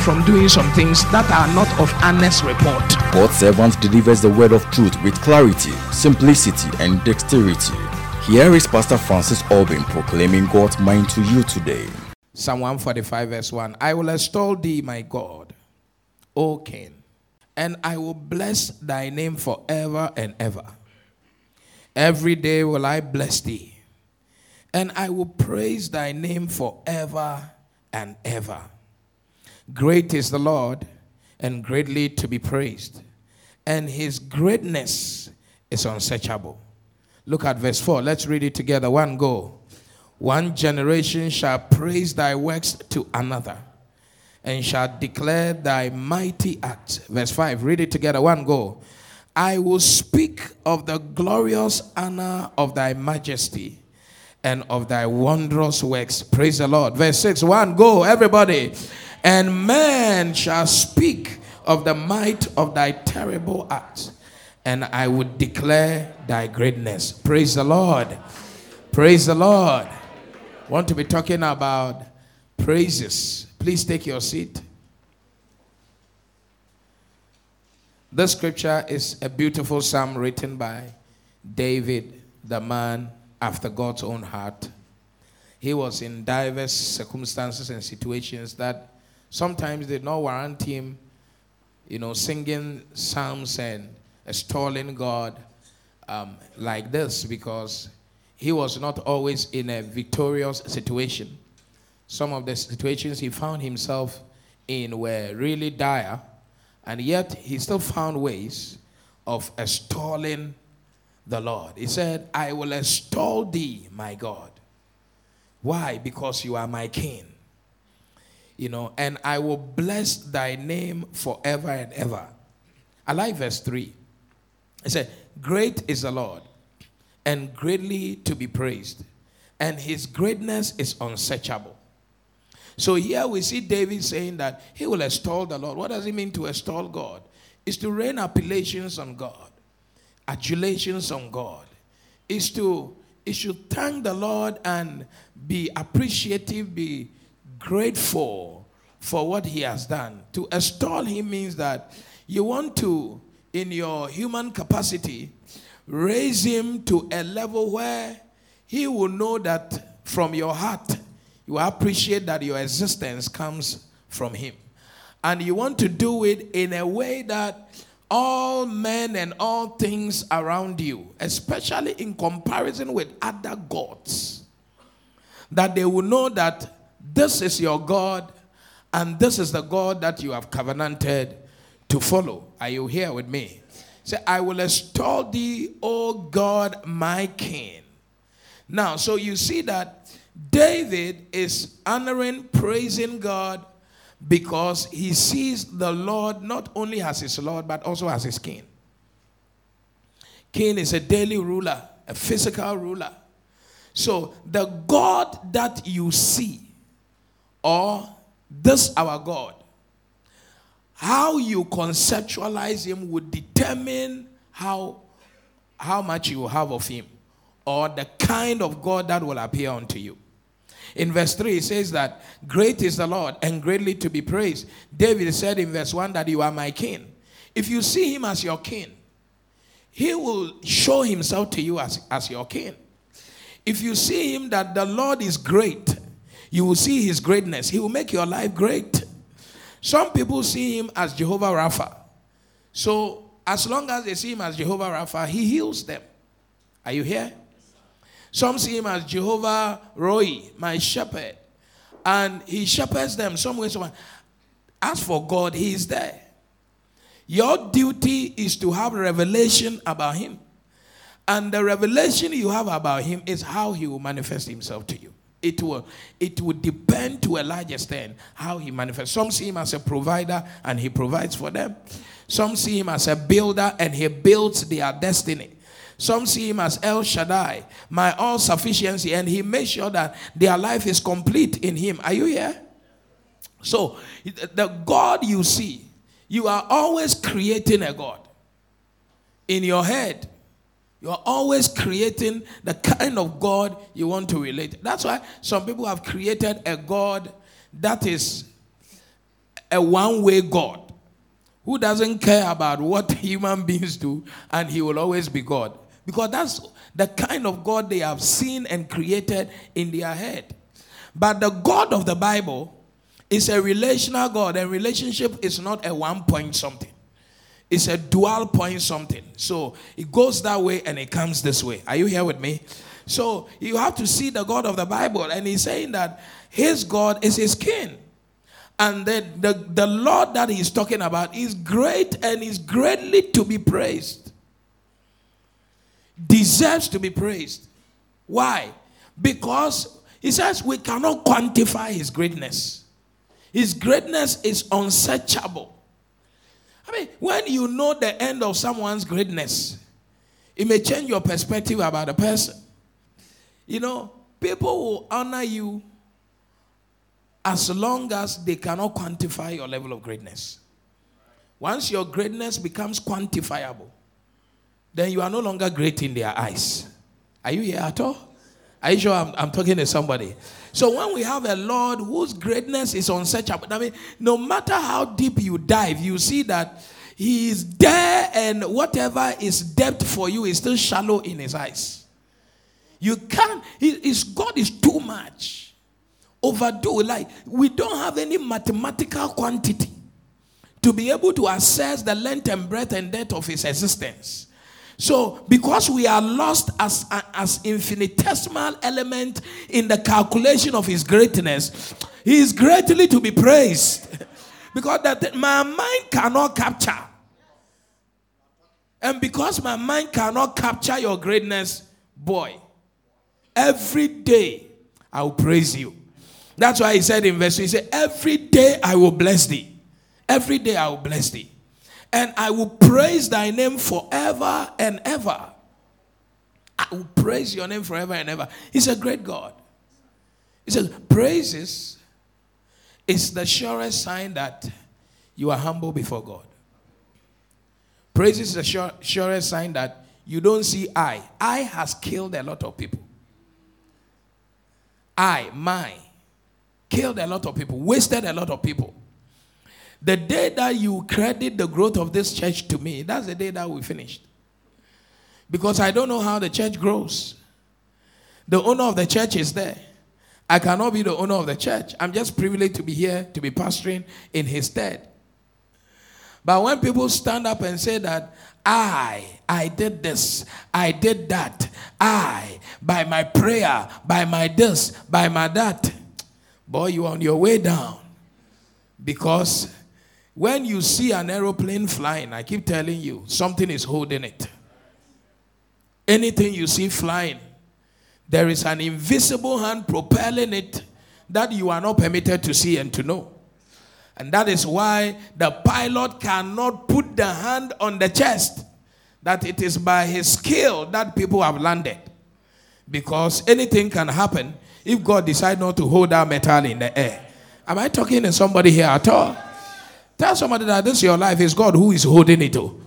from doing some things that are not of honest report. God's servant delivers the word of truth with clarity, simplicity, and dexterity. Here is Pastor Francis Albin proclaiming God's mind to you today. Psalm 145, verse 1 I will extol thee, my God, O King, and I will bless thy name forever and ever. Every day will I bless thee, and I will praise thy name forever and ever. Great is the Lord, and greatly to be praised, and his greatness is unsearchable. Look at verse 4. Let's read it together. One go. One generation shall praise thy works to another, and shall declare thy mighty acts. Verse 5. Read it together. One go. I will speak of the glorious honor of thy majesty and of thy wondrous works. Praise the Lord. Verse 6. One go, everybody. And man shall speak of the might of thy terrible acts, and I would declare thy greatness. Praise the Lord. Praise the Lord. Want to be talking about praises. Please take your seat. This scripture is a beautiful psalm written by David, the man after God's own heart. He was in diverse circumstances and situations that sometimes did not warrant him, you know, singing psalms and extolling God um, like this because he was not always in a victorious situation. Some of the situations he found himself in were really dire, and yet he still found ways of extolling the Lord. He said, I will extol thee, my God. Why? Because you are my king you know, and I will bless thy name forever and ever. I like verse 3. It said, Great is the Lord, and greatly to be praised, and his greatness is unsearchable. So here we see David saying that he will extol the Lord. What does it mean to extol God? Is to rain appellations on God, adulations on God. Is to is to thank the Lord and be appreciative, be grateful for what he has done. To extol him means that you want to, in your human capacity, raise him to a level where he will know that from your heart, you appreciate that your existence comes from him. And you want to do it in a way that all men and all things around you, especially in comparison with other gods, that they will know that this is your God, and this is the God that you have covenanted to follow. Are you here with me? Say, I will extol thee, O God, my King. Now, so you see that David is honoring, praising God because he sees the Lord not only as his Lord, but also as his King. King is a daily ruler, a physical ruler. So the God that you see or this our God, how you conceptualize him would determine how, how much you have of him or the kind of God that will appear unto you. In verse 3, it says that great is the Lord and greatly to be praised. David said in verse 1 that you are my king. If you see him as your king, he will show himself to you as, as your king. If you see him that the Lord is great you will see his greatness. He will make your life great. Some people see him as Jehovah Rapha. So, as long as they see him as Jehovah Rapha, he heals them. Are you here? Some see him as Jehovah Rohi, my shepherd. And he shepherds them some way. As for God, he is there. Your duty is to have revelation about him. And the revelation you have about him is how he will manifest himself to you. It will, it will depend to a large extent how he manifests. Some see him as a provider and he provides for them. Some see him as a builder and he builds their destiny. Some see him as El Shaddai, my all sufficiency, and he makes sure that their life is complete in him. Are you here? So, the God you see, you are always creating a God in your head. You're always creating the kind of God you want to relate. That's why some people have created a God that is a one way God who doesn't care about what human beings do and he will always be God. Because that's the kind of God they have seen and created in their head. But the God of the Bible is a relational God, and relationship is not a one point something. It's a dual point something. So it goes that way and it comes this way. Are you here with me? So you have to see the God of the Bible, and he's saying that his God is his king. And then the, the Lord that he's talking about is great and is greatly to be praised deserves to be praised. Why? Because he says we cannot quantify his greatness. His greatness is unsearchable. I mean, when you know the end of someone's greatness, it may change your perspective about a person. You know, people will honor you as long as they cannot quantify your level of greatness. Once your greatness becomes quantifiable, then you are no longer great in their eyes. Are you here at all? Are you sure I'm, I'm talking to somebody? So when we have a Lord whose greatness is unsearchable, I mean, no matter how deep you dive, you see that He is there, and whatever is depth for you is still shallow in His eyes. You can't. His God is too much. Overdo like we don't have any mathematical quantity to be able to assess the length and breadth and depth of His existence. So, because we are lost as, as infinitesimal element in the calculation of his greatness, he is greatly to be praised. because that my mind cannot capture. And because my mind cannot capture your greatness, boy, every day I will praise you. That's why he said in verse 2, he said, Every day I will bless thee. Every day I will bless thee and I will praise thy name forever and ever. I will praise your name forever and ever. He's a great God. He says, praises is the surest sign that you are humble before God. Praises is the sure, surest sign that you don't see I. I has killed a lot of people. I, my, killed a lot of people, wasted a lot of people. The day that you credit the growth of this church to me, that's the day that we finished. Because I don't know how the church grows. The owner of the church is there. I cannot be the owner of the church. I'm just privileged to be here to be pastoring in his stead. But when people stand up and say that I, I did this, I did that, I, by my prayer, by my this, by my that, boy, you're on your way down. Because when you see an aeroplane flying, I keep telling you, something is holding it. Anything you see flying, there is an invisible hand propelling it that you are not permitted to see and to know. And that is why the pilot cannot put the hand on the chest, that it is by his skill that people have landed. Because anything can happen if God decides not to hold that metal in the air. Am I talking to somebody here at all? Tell somebody that this is your life is God who is holding it. To.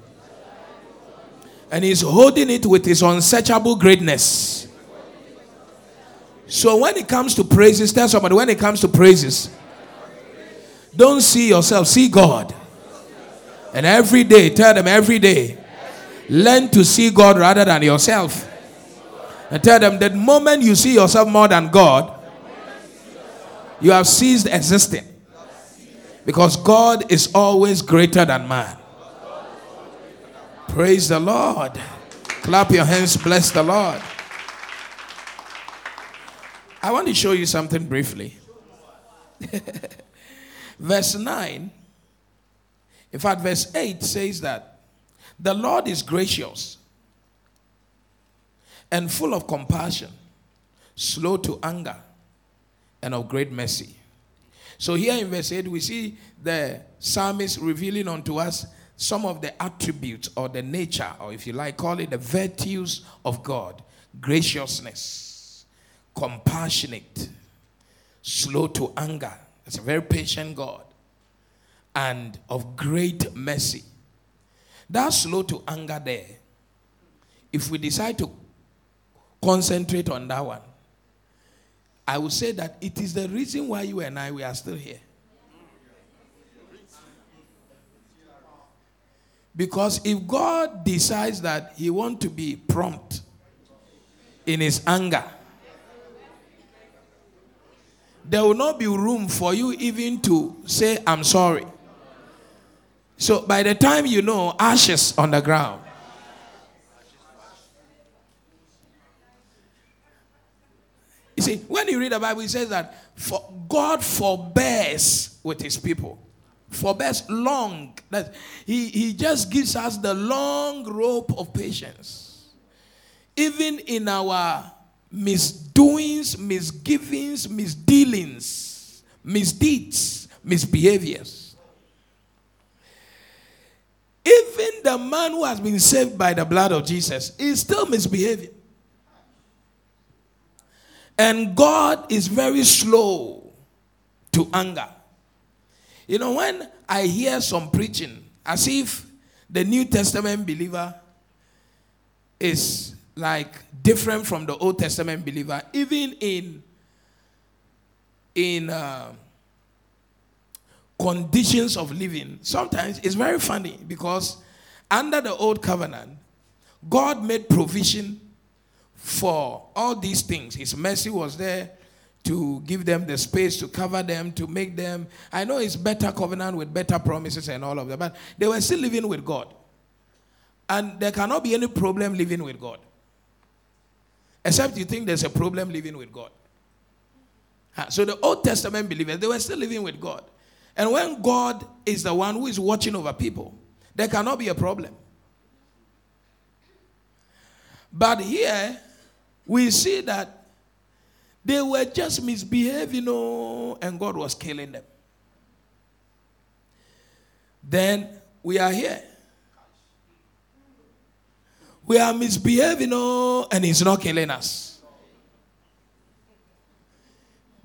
And He's holding it with His unsearchable greatness. So when it comes to praises, tell somebody when it comes to praises, don't see yourself, see God. And every day, tell them every day, learn to see God rather than yourself. And tell them that moment you see yourself more than God, you have ceased existing. Because God is always greater than man. Praise the Lord. Clap your hands, bless the Lord. I want to show you something briefly. verse 9, in fact, verse 8 says that the Lord is gracious and full of compassion, slow to anger, and of great mercy. So here in verse 8, we see the psalmist revealing unto us some of the attributes or the nature, or if you like, call it the virtues of God graciousness, compassionate, slow to anger. It's a very patient God, and of great mercy. That slow to anger there, if we decide to concentrate on that one, I would say that it is the reason why you and I we are still here. Because if God decides that He wants to be prompt in His anger, there will not be room for you even to say, I'm sorry. So by the time you know, ashes on the ground. See, when you read the Bible, it says that for God forbears with his people forbears long. That he, he just gives us the long rope of patience. Even in our misdoings, misgivings, misdealings, misdeeds, misbehaviors. Even the man who has been saved by the blood of Jesus is still misbehaving. And God is very slow to anger. You know, when I hear some preaching, as if the New Testament believer is like different from the Old Testament believer, even in in uh, conditions of living, sometimes it's very funny because under the old covenant, God made provision for all these things. His mercy was there to give them the space to cover them, to make them. I know it's better covenant with better promises and all of that, but they were still living with God. And there cannot be any problem living with God. Except you think there's a problem living with God. Ah, so the Old Testament believers, they were still living with God. And when God is the one who is watching over people, there cannot be a problem. But here, we see that they were just misbehaving, oh, and God was killing them. Then we are here. We are misbehaving, oh, and He's not killing us.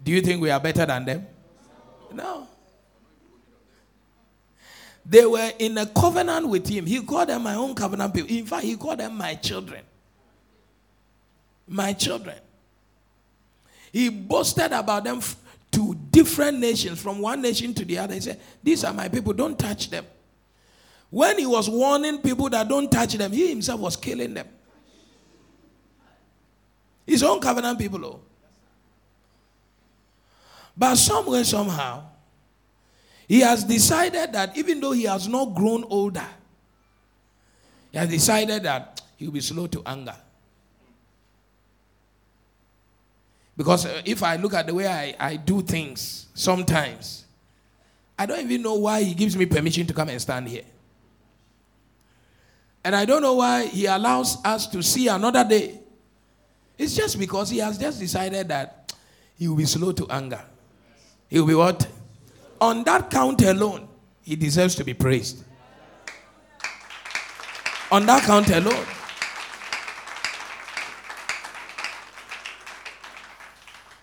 Do you think we are better than them? No. They were in a covenant with Him. He called them my own covenant people. In fact, He called them my children. My children. He boasted about them to different nations, from one nation to the other. He said, These are my people, don't touch them. When he was warning people that don't touch them, he himself was killing them. His own covenant people, though. But somewhere, somehow, he has decided that even though he has not grown older, he has decided that he will be slow to anger. Because uh, if I look at the way I, I do things, sometimes, I don't even know why he gives me permission to come and stand here. And I don't know why he allows us to see another day. It's just because he has just decided that he will be slow to anger. He will be what? On that count alone, he deserves to be praised. On that count alone.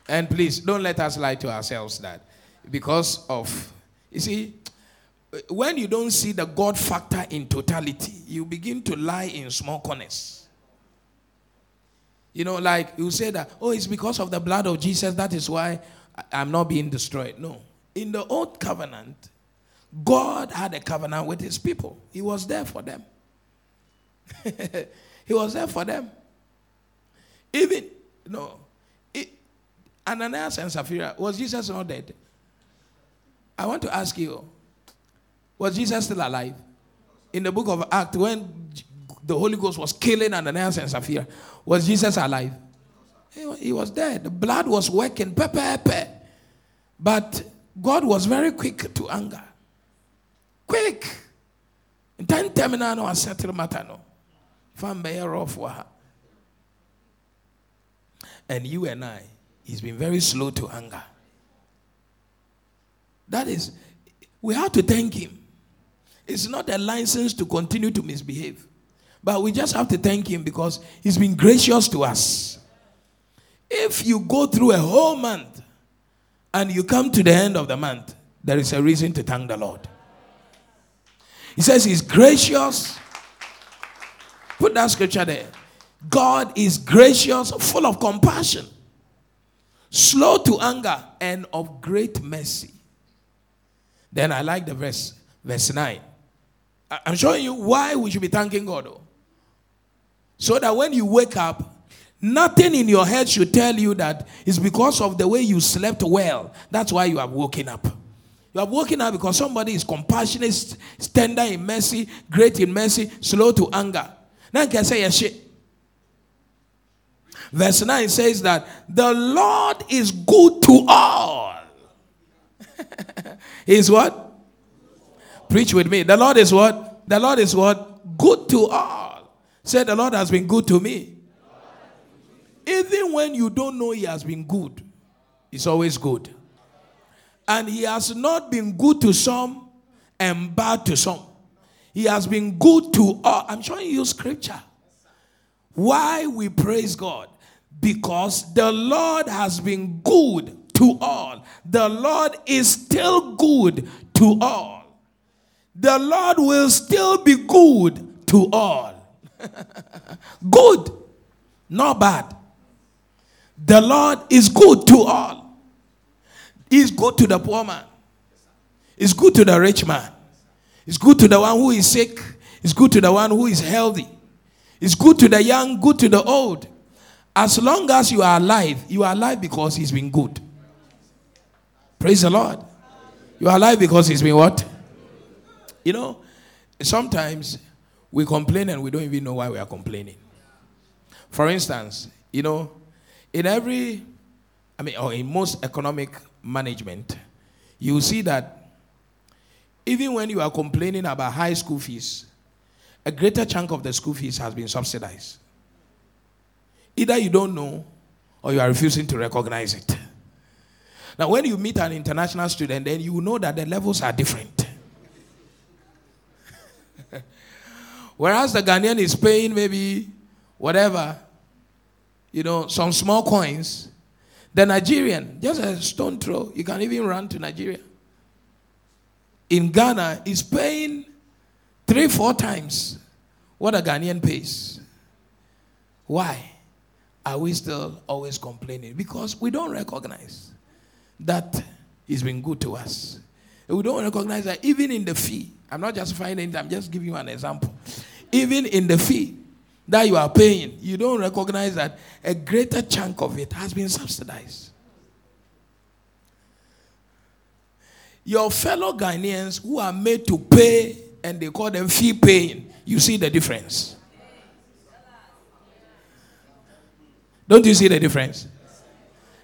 And please don't let us lie to ourselves that because of, you see, when you don't see the God factor in totality, you begin to lie in small corners. You know, like you say that, oh, it's because of the blood of Jesus, that is why I'm not being destroyed. No. In the old covenant, God had a covenant with his people, He was there for them. he was there for them. Even, know, Ananias and Sapphira, was Jesus not dead? I want to ask you, was Jesus still alive? In the book of Acts, when the Holy Ghost was killing Ananias and Sapphira, was Jesus alive? He was dead. The blood was working. But God was very quick to anger. Quick. Ten terminal no settle matter no. And you and I, He's been very slow to anger. That is, we have to thank him. It's not a license to continue to misbehave. But we just have to thank Him because He's been gracious to us. If you go through a whole month and you come to the end of the month, there is a reason to thank the Lord. He says He's gracious. Put that scripture there. God is gracious, full of compassion, slow to anger, and of great mercy. Then I like the verse, verse 9. I'm showing you why we should be thanking God. Though. So that when you wake up, nothing in your head should tell you that it's because of the way you slept well. That's why you have woken up. You are woken up because somebody is compassionate, tender in mercy, great in mercy, slow to anger. Then can say, yes, shit. Verse 9 says that the Lord is good to all. is what? Preach with me. The Lord is what? The Lord is what? Good to all. Say, the Lord has been good to me. Even when you don't know He has been good, He's always good. And He has not been good to some and bad to some. He has been good to all. I'm showing you scripture. Why we praise God? Because the Lord has been good to all. The Lord is still good to all. The Lord will still be good to all. good, not bad. The Lord is good to all. He's good to the poor man. He's good to the rich man. He's good to the one who is sick. He's good to the one who is healthy. He's good to the young, good to the old. As long as you are alive, you are alive because He's been good. Praise the Lord. You are alive because He's been what? You know, sometimes we complain and we don't even know why we are complaining. For instance, you know, in every, I mean, or in most economic management, you see that even when you are complaining about high school fees, a greater chunk of the school fees has been subsidized. Either you don't know or you are refusing to recognize it. Now, when you meet an international student, then you know that the levels are different. Whereas the Ghanaian is paying maybe whatever, you know, some small coins, the Nigerian, just a stone throw, you can even run to Nigeria. In Ghana, is paying three, four times what a Ghanaian pays. Why are we still always complaining? Because we don't recognize that He's been good to us. We don't recognize that even in the fee, I'm not justifying it, I'm just giving you an example. Even in the fee that you are paying, you don't recognize that a greater chunk of it has been subsidized. Your fellow Ghanaians who are made to pay and they call them fee paying, you see the difference. Don't you see the difference?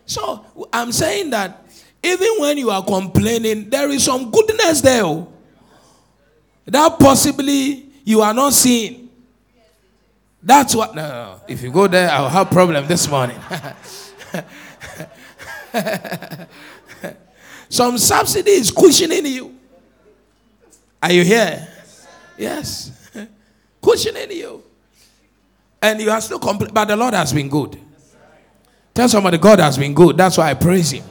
So I'm saying that even when you are complaining, there is some goodness there oh, that possibly you are not seeing. That's what. No, no, if you go there, I'll have problem this morning. some subsidy is cushioning you. Are you here? Yes, cushioning you, and you are still complaining. But the Lord has been good. Tell somebody, God has been good. That's why I praise Him.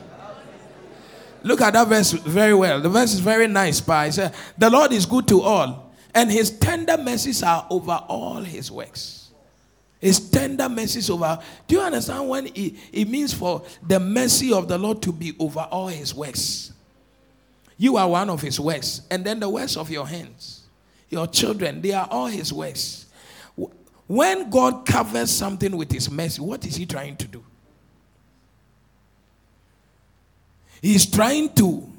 Look at that verse very well. The verse is very nice, but it says, The Lord is good to all, and his tender mercies are over all his works. His tender mercies over. Do you understand when it, it means for the mercy of the Lord to be over all his works? You are one of his works, and then the works of your hands, your children, they are all his works. When God covers something with his mercy, what is he trying to do? He's trying to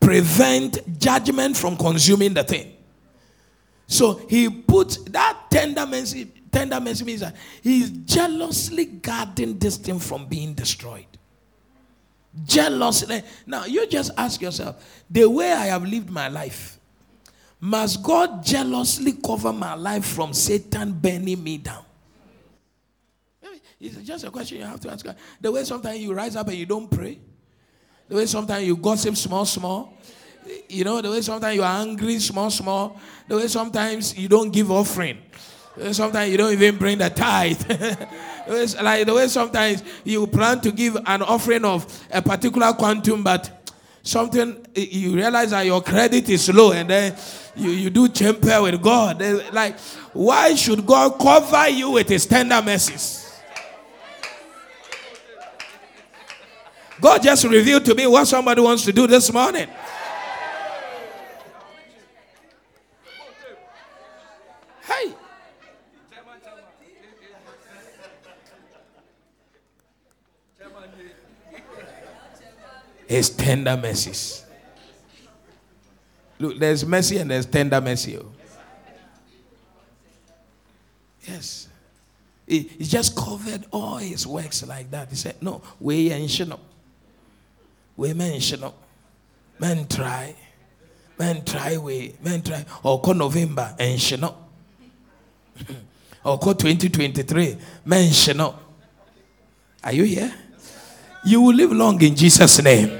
prevent judgment from consuming the thing. So he puts that tender mercy, tender mercy means that he's jealously guarding this thing from being destroyed. Jealously. Now you just ask yourself, the way I have lived my life, must God jealously cover my life from Satan burning me down? It's just a question you have to ask The way sometimes you rise up and you don't pray. The way sometimes you gossip small, small. You know, the way sometimes you are angry, small, small. The way sometimes you don't give offering. Sometimes you don't even bring the tithe. like the way sometimes you plan to give an offering of a particular quantum, but something you realize that your credit is low, and then you, you do champer with God. Like, why should God cover you with his tender mercies? God just revealed to me what somebody wants to do this morning. Hey. His tender mercies. Look, there's mercy and there's tender mercy. Oh. Yes. He, he just covered all his works like that. He said, No, we ain't we mention men try. Men try we. Men try. Ɔkɔ november ɛnhye no ɔkɔ 2023 mention no are you here? You will live long in jesus name.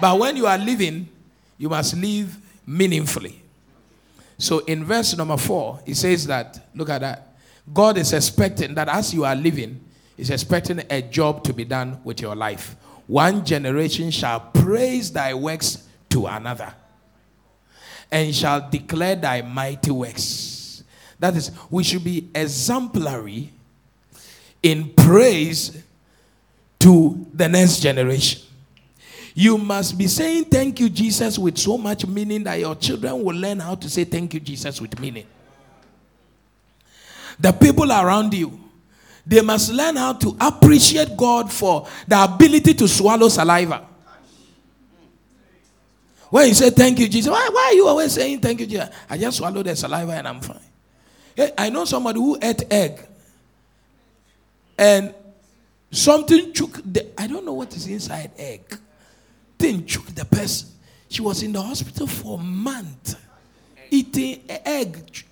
But when you are living you must live meaningfully. So in verse number four it says that look at that. God is expecting that as you are living he's expecting a job to be done with your life one generation shall praise thy works to another and shall declare thy mighty works. That is, we should be exemplary in praise to the next generation. You must be saying thank you, Jesus, with so much meaning that your children will learn how to say thank you, Jesus, with meaning. The people around you they must learn how to appreciate God for the ability to swallow saliva. When you say thank you, Jesus, why, why are you always saying thank you, Jesus? I just swallowed the saliva and I'm fine. Hey, I know somebody who ate egg and something took the, I don't know what is inside egg. Thing took the person. She was in the hospital for a month eating egg.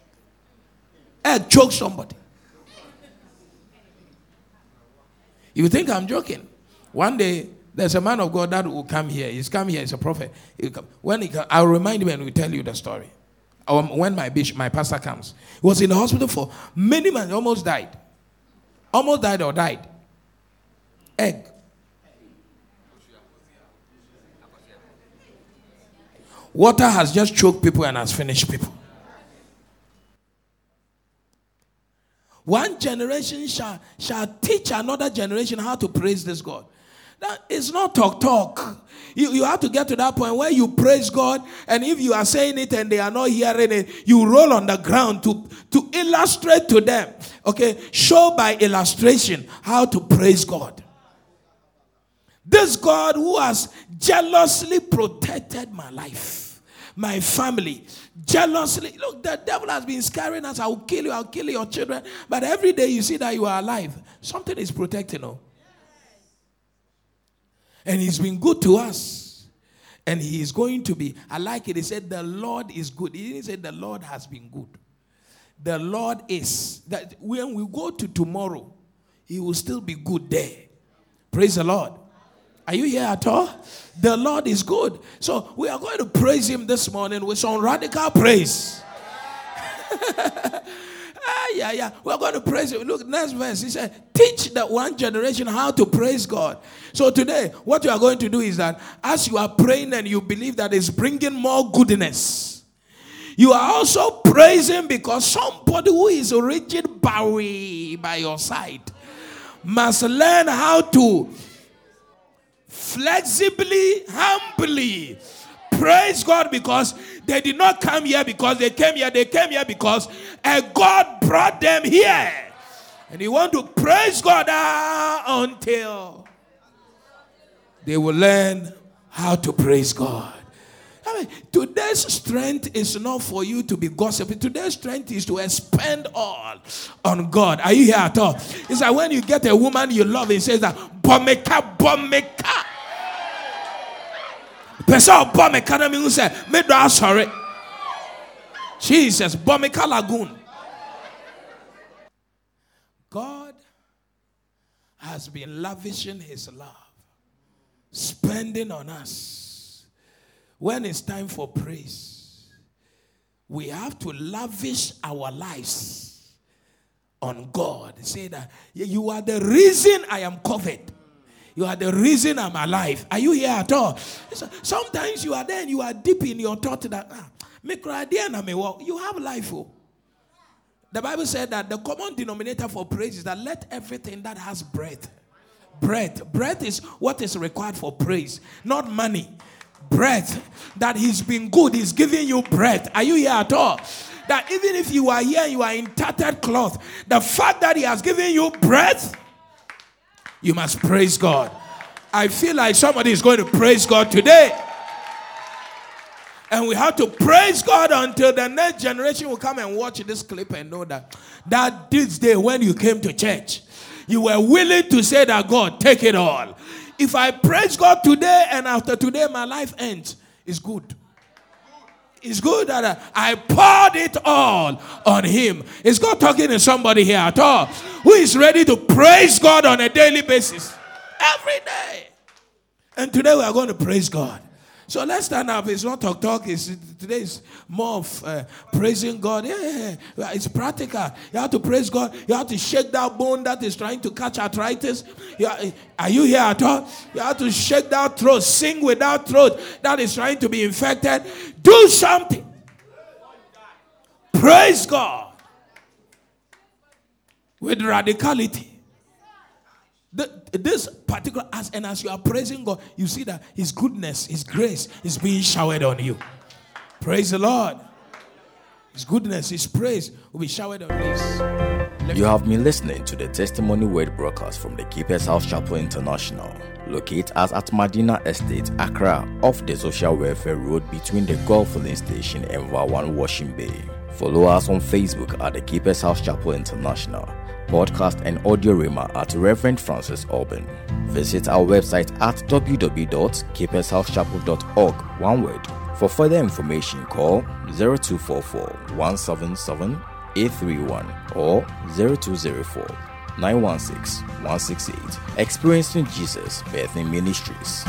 Egg choked somebody. You think I'm joking? One day, there's a man of God that will come here. He's come here. He's a prophet. When he come, I'll remind him and we'll tell you the story. When my bishop, my pastor comes, he was in the hospital for many months. Almost died. Almost died or died. Egg. Water has just choked people and has finished people. One generation shall, shall teach another generation how to praise this God. That is not talk talk. You, you have to get to that point where you praise God, and if you are saying it and they are not hearing it, you roll on the ground to, to illustrate to them. Okay, show by illustration how to praise God. This God who has jealously protected my life, my family, jealously. Look, the devil has been scaring us. I will kill you, I'll kill your children. But every day you see that you are alive, something is protecting you. And he's been good to us. And he is going to be. I like it. He said, The Lord is good. He didn't say the Lord has been good. The Lord is. That when we go to tomorrow, he will still be good there. Praise the Lord. Are you here at all? The Lord is good. So we are going to praise Him this morning with some radical praise. ah, yeah, yeah. We're going to praise Him. Look, next verse. He said, Teach that one generation how to praise God. So today, what you are going to do is that as you are praying and you believe that it's bringing more goodness, you are also praising because somebody who is rigid Bowie by your side must learn how to flexibly, humbly. Praise God because they did not come here because they came here. They came here because a God brought them here. And you want to praise God uh, until they will learn how to praise God. I mean, today's strength is not for you to be gossiping. Today's strength is to expend all on God. Are you here at all? It's like when you get a woman you love, it says that, Bomeka, Bomeka. pɛ ɔbɔ me ka na mehu sɛ medɔ asɔre jesus Bomeka lagoon god has been lavishing his love spending on us when it's time for praise, we have to lavish our lives on God. Say that you are the reason I am covered. You are the reason I'm alive. Are you here at all? Sometimes you are there and you are deep in your thought that ah, you have life. Oh. The Bible said that the common denominator for praise is that let everything that has breath, breath, breath is what is required for praise, not money. Breath. That He's been good, He's giving you breath. Are you here at all? That even if you are here, you are in tattered cloth, the fact that He has given you breath, you must praise God. I feel like somebody is going to praise God today. And we have to praise God until the next generation will come and watch this clip and know that that this day when you came to church, you were willing to say that God, take it all. If I praise God today and after today my life ends, it's good. It's good that I poured it all on Him. Is God talking to somebody here at all who is ready to praise God on a daily basis? Every day. And today we are going to praise God. So let's stand up. It's not talk talk. It's today is more of uh, praising God. Yeah, yeah, yeah, it's practical. You have to praise God. You have to shake that bone that is trying to catch arthritis. You are, are you here at all? You have to shake that throat. Sing with that throat that is trying to be infected. Do something. Praise God with radicality. This particular as and as you are praising God, you see that His goodness, His grace is being showered on you. Praise the Lord. His goodness, His praise will be showered on this. You have been listening to the testimony word broadcast from the Keepers House Chapel International, located at Madina Estate, Accra, off the Social Welfare Road between the Gulf Filling Station and Vawan Washing Bay. Follow us on Facebook at the Keepers House Chapel International podcast and audio rima at Reverend Francis Alban. Visit our website at www.keepershousechapel.org, one word. For further information, call 0244 177 831 or 0204 916 168. Experiencing Jesus Bethany Ministries.